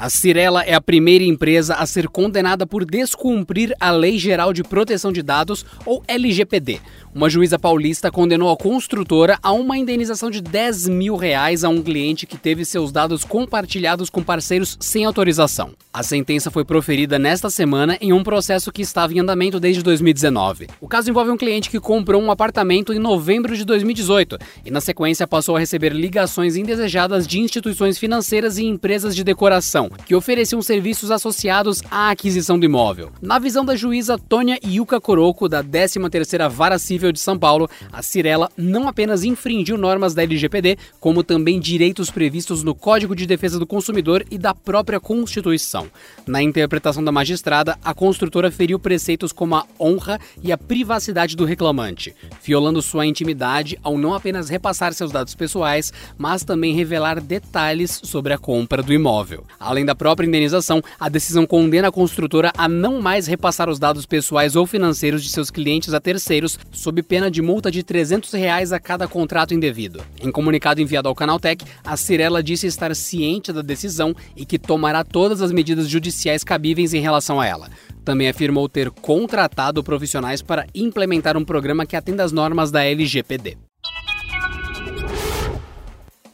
A Cirela é a primeira empresa a ser condenada por descumprir a Lei Geral de Proteção de Dados, ou LGPD. Uma juíza paulista condenou a construtora a uma indenização de 10 mil reais a um cliente que teve seus dados compartilhados com parceiros sem autorização. A sentença foi proferida nesta semana em um processo que estava em andamento desde 2019. O caso envolve um cliente que comprou um apartamento em novembro de 2018 e, na sequência, passou a receber ligações indesejadas de instituições financeiras e empresas de decoração que ofereciam serviços associados à aquisição do imóvel. Na visão da juíza Tônia Yuka Coroco, da 13ª Vara Civil de São Paulo, a Cirela não apenas infringiu normas da LGPD, como também direitos previstos no Código de Defesa do Consumidor e da própria Constituição. Na interpretação da magistrada, a construtora feriu preceitos como a honra e a privacidade do reclamante, violando sua intimidade ao não apenas repassar seus dados pessoais, mas também revelar detalhes sobre a compra do imóvel. Além Além da própria indenização, a decisão condena a construtora a não mais repassar os dados pessoais ou financeiros de seus clientes a terceiros, sob pena de multa de 300 reais a cada contrato indevido. Em comunicado enviado ao Canaltech, a Cirela disse estar ciente da decisão e que tomará todas as medidas judiciais cabíveis em relação a ela. Também afirmou ter contratado profissionais para implementar um programa que atenda às normas da LGPD.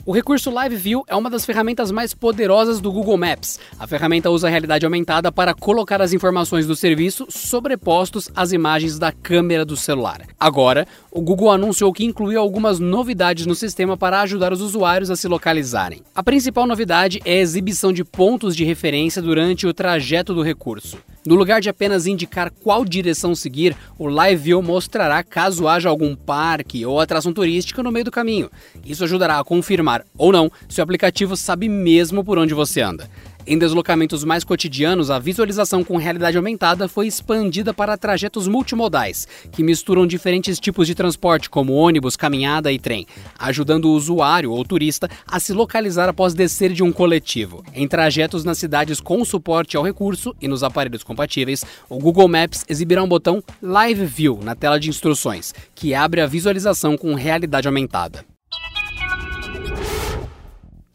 O recurso Live View é uma das ferramentas mais poderosas do Google Maps. A ferramenta usa a realidade aumentada para colocar as informações do serviço sobrepostos às imagens da câmera do celular. Agora, o Google anunciou que incluiu algumas novidades no sistema para ajudar os usuários a se localizarem. A principal novidade é a exibição de pontos de referência durante o trajeto do recurso. No lugar de apenas indicar qual direção seguir, o Live View mostrará caso haja algum parque ou atração turística no meio do caminho. Isso ajudará a confirmar ou não se o aplicativo sabe mesmo por onde você anda. Em deslocamentos mais cotidianos, a visualização com realidade aumentada foi expandida para trajetos multimodais, que misturam diferentes tipos de transporte, como ônibus, caminhada e trem, ajudando o usuário ou turista a se localizar após descer de um coletivo. Em trajetos nas cidades com suporte ao recurso e nos aparelhos compatíveis, o Google Maps exibirá um botão Live View na tela de instruções, que abre a visualização com realidade aumentada.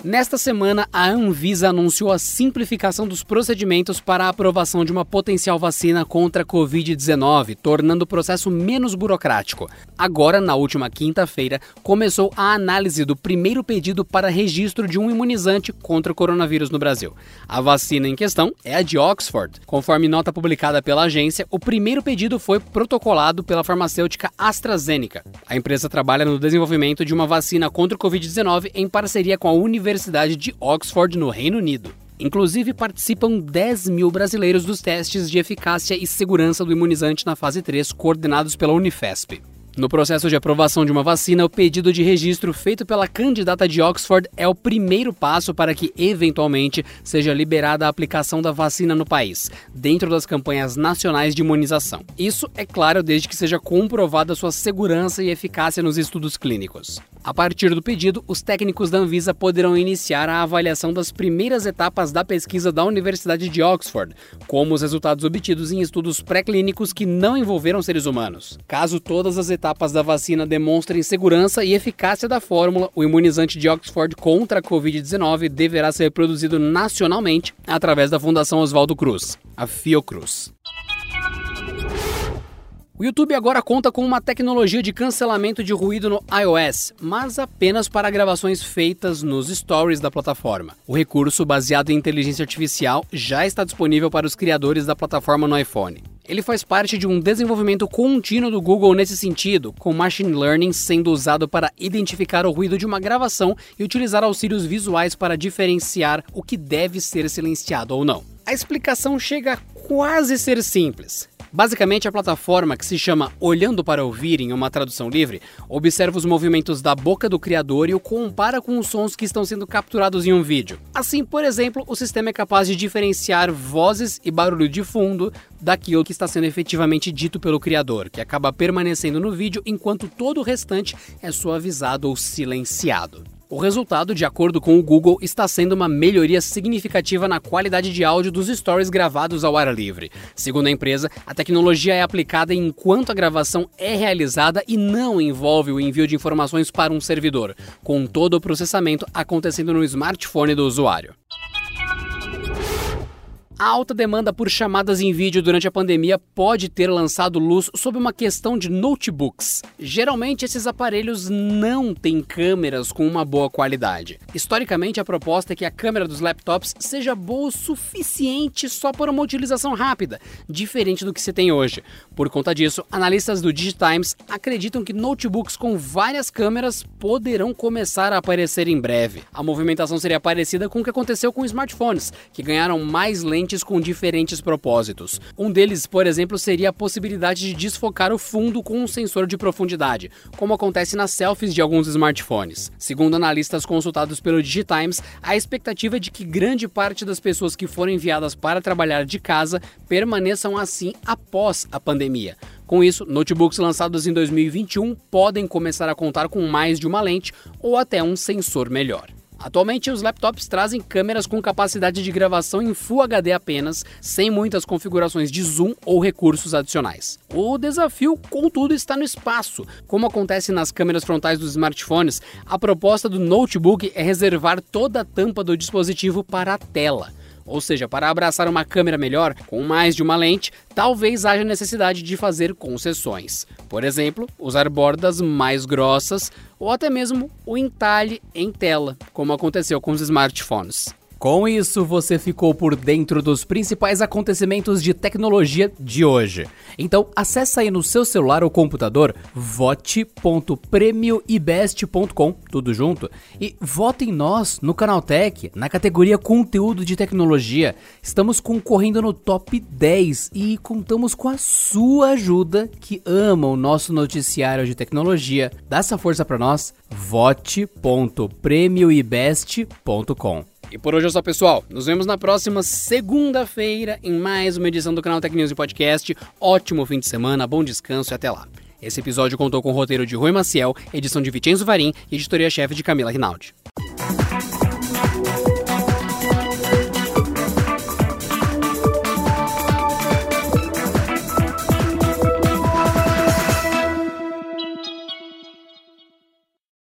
Nesta semana, a Anvisa anunciou a simplificação dos procedimentos para a aprovação de uma potencial vacina contra a Covid-19, tornando o processo menos burocrático. Agora, na última quinta-feira, começou a análise do primeiro pedido para registro de um imunizante contra o coronavírus no Brasil. A vacina em questão é a de Oxford. Conforme nota publicada pela agência, o primeiro pedido foi protocolado pela farmacêutica AstraZeneca. A empresa trabalha no desenvolvimento de uma vacina contra o Covid-19 em parceria com a Universidade Universidade de Oxford, no Reino Unido. Inclusive, participam 10 mil brasileiros dos testes de eficácia e segurança do imunizante na fase 3, coordenados pela Unifesp. No processo de aprovação de uma vacina, o pedido de registro feito pela candidata de Oxford é o primeiro passo para que, eventualmente, seja liberada a aplicação da vacina no país, dentro das campanhas nacionais de imunização. Isso, é claro, desde que seja comprovada sua segurança e eficácia nos estudos clínicos. A partir do pedido, os técnicos da Anvisa poderão iniciar a avaliação das primeiras etapas da pesquisa da Universidade de Oxford, como os resultados obtidos em estudos pré-clínicos que não envolveram seres humanos. Caso todas as etapas da vacina demonstrem segurança e eficácia da fórmula, o imunizante de Oxford contra a Covid-19 deverá ser produzido nacionalmente através da Fundação Oswaldo Cruz, a Fiocruz. O YouTube agora conta com uma tecnologia de cancelamento de ruído no iOS, mas apenas para gravações feitas nos stories da plataforma. O recurso, baseado em inteligência artificial, já está disponível para os criadores da plataforma no iPhone. Ele faz parte de um desenvolvimento contínuo do Google nesse sentido, com machine learning sendo usado para identificar o ruído de uma gravação e utilizar auxílios visuais para diferenciar o que deve ser silenciado ou não. A explicação chega a quase ser simples. Basicamente, a plataforma, que se chama Olhando para Ouvir em uma tradução livre, observa os movimentos da boca do criador e o compara com os sons que estão sendo capturados em um vídeo. Assim, por exemplo, o sistema é capaz de diferenciar vozes e barulho de fundo daquilo que está sendo efetivamente dito pelo criador, que acaba permanecendo no vídeo enquanto todo o restante é suavizado ou silenciado. O resultado, de acordo com o Google, está sendo uma melhoria significativa na qualidade de áudio dos stories gravados ao ar livre. Segundo a empresa, a tecnologia é aplicada enquanto a gravação é realizada e não envolve o envio de informações para um servidor, com todo o processamento acontecendo no smartphone do usuário. A alta demanda por chamadas em vídeo durante a pandemia pode ter lançado luz sobre uma questão de notebooks. Geralmente, esses aparelhos não têm câmeras com uma boa qualidade. Historicamente, a proposta é que a câmera dos laptops seja boa o suficiente só para uma utilização rápida, diferente do que se tem hoje. Por conta disso, analistas do Digitimes acreditam que notebooks com várias câmeras poderão começar a aparecer em breve. A movimentação seria parecida com o que aconteceu com smartphones, que ganharam mais lentes com diferentes propósitos. Um deles, por exemplo, seria a possibilidade de desfocar o fundo com um sensor de profundidade, como acontece nas selfies de alguns smartphones. Segundo analistas consultados pelo Digitimes, a expectativa é de que grande parte das pessoas que foram enviadas para trabalhar de casa permaneçam assim após a pandemia. Com isso, notebooks lançados em 2021 podem começar a contar com mais de uma lente ou até um sensor melhor. Atualmente, os laptops trazem câmeras com capacidade de gravação em Full HD apenas, sem muitas configurações de zoom ou recursos adicionais. O desafio, contudo, está no espaço. Como acontece nas câmeras frontais dos smartphones, a proposta do notebook é reservar toda a tampa do dispositivo para a tela. Ou seja, para abraçar uma câmera melhor, com mais de uma lente, talvez haja necessidade de fazer concessões. Por exemplo, usar bordas mais grossas ou até mesmo o entalhe em tela, como aconteceu com os smartphones. Com isso, você ficou por dentro dos principais acontecimentos de tecnologia de hoje. Então, acessa aí no seu celular ou computador vote.premioibest.com, tudo junto, e vote em nós no Canaltech, na categoria Conteúdo de Tecnologia. Estamos concorrendo no top 10 e contamos com a sua ajuda que ama o nosso noticiário de tecnologia. Dá essa força para nós, vote.premioibest.com. E por hoje é só, pessoal. Nos vemos na próxima segunda-feira em mais uma edição do canal Tech e Podcast. Ótimo fim de semana, bom descanso e até lá. Esse episódio contou com o roteiro de Rui Maciel, edição de Vicenzo Varim e editoria-chefe de Camila Rinaldi.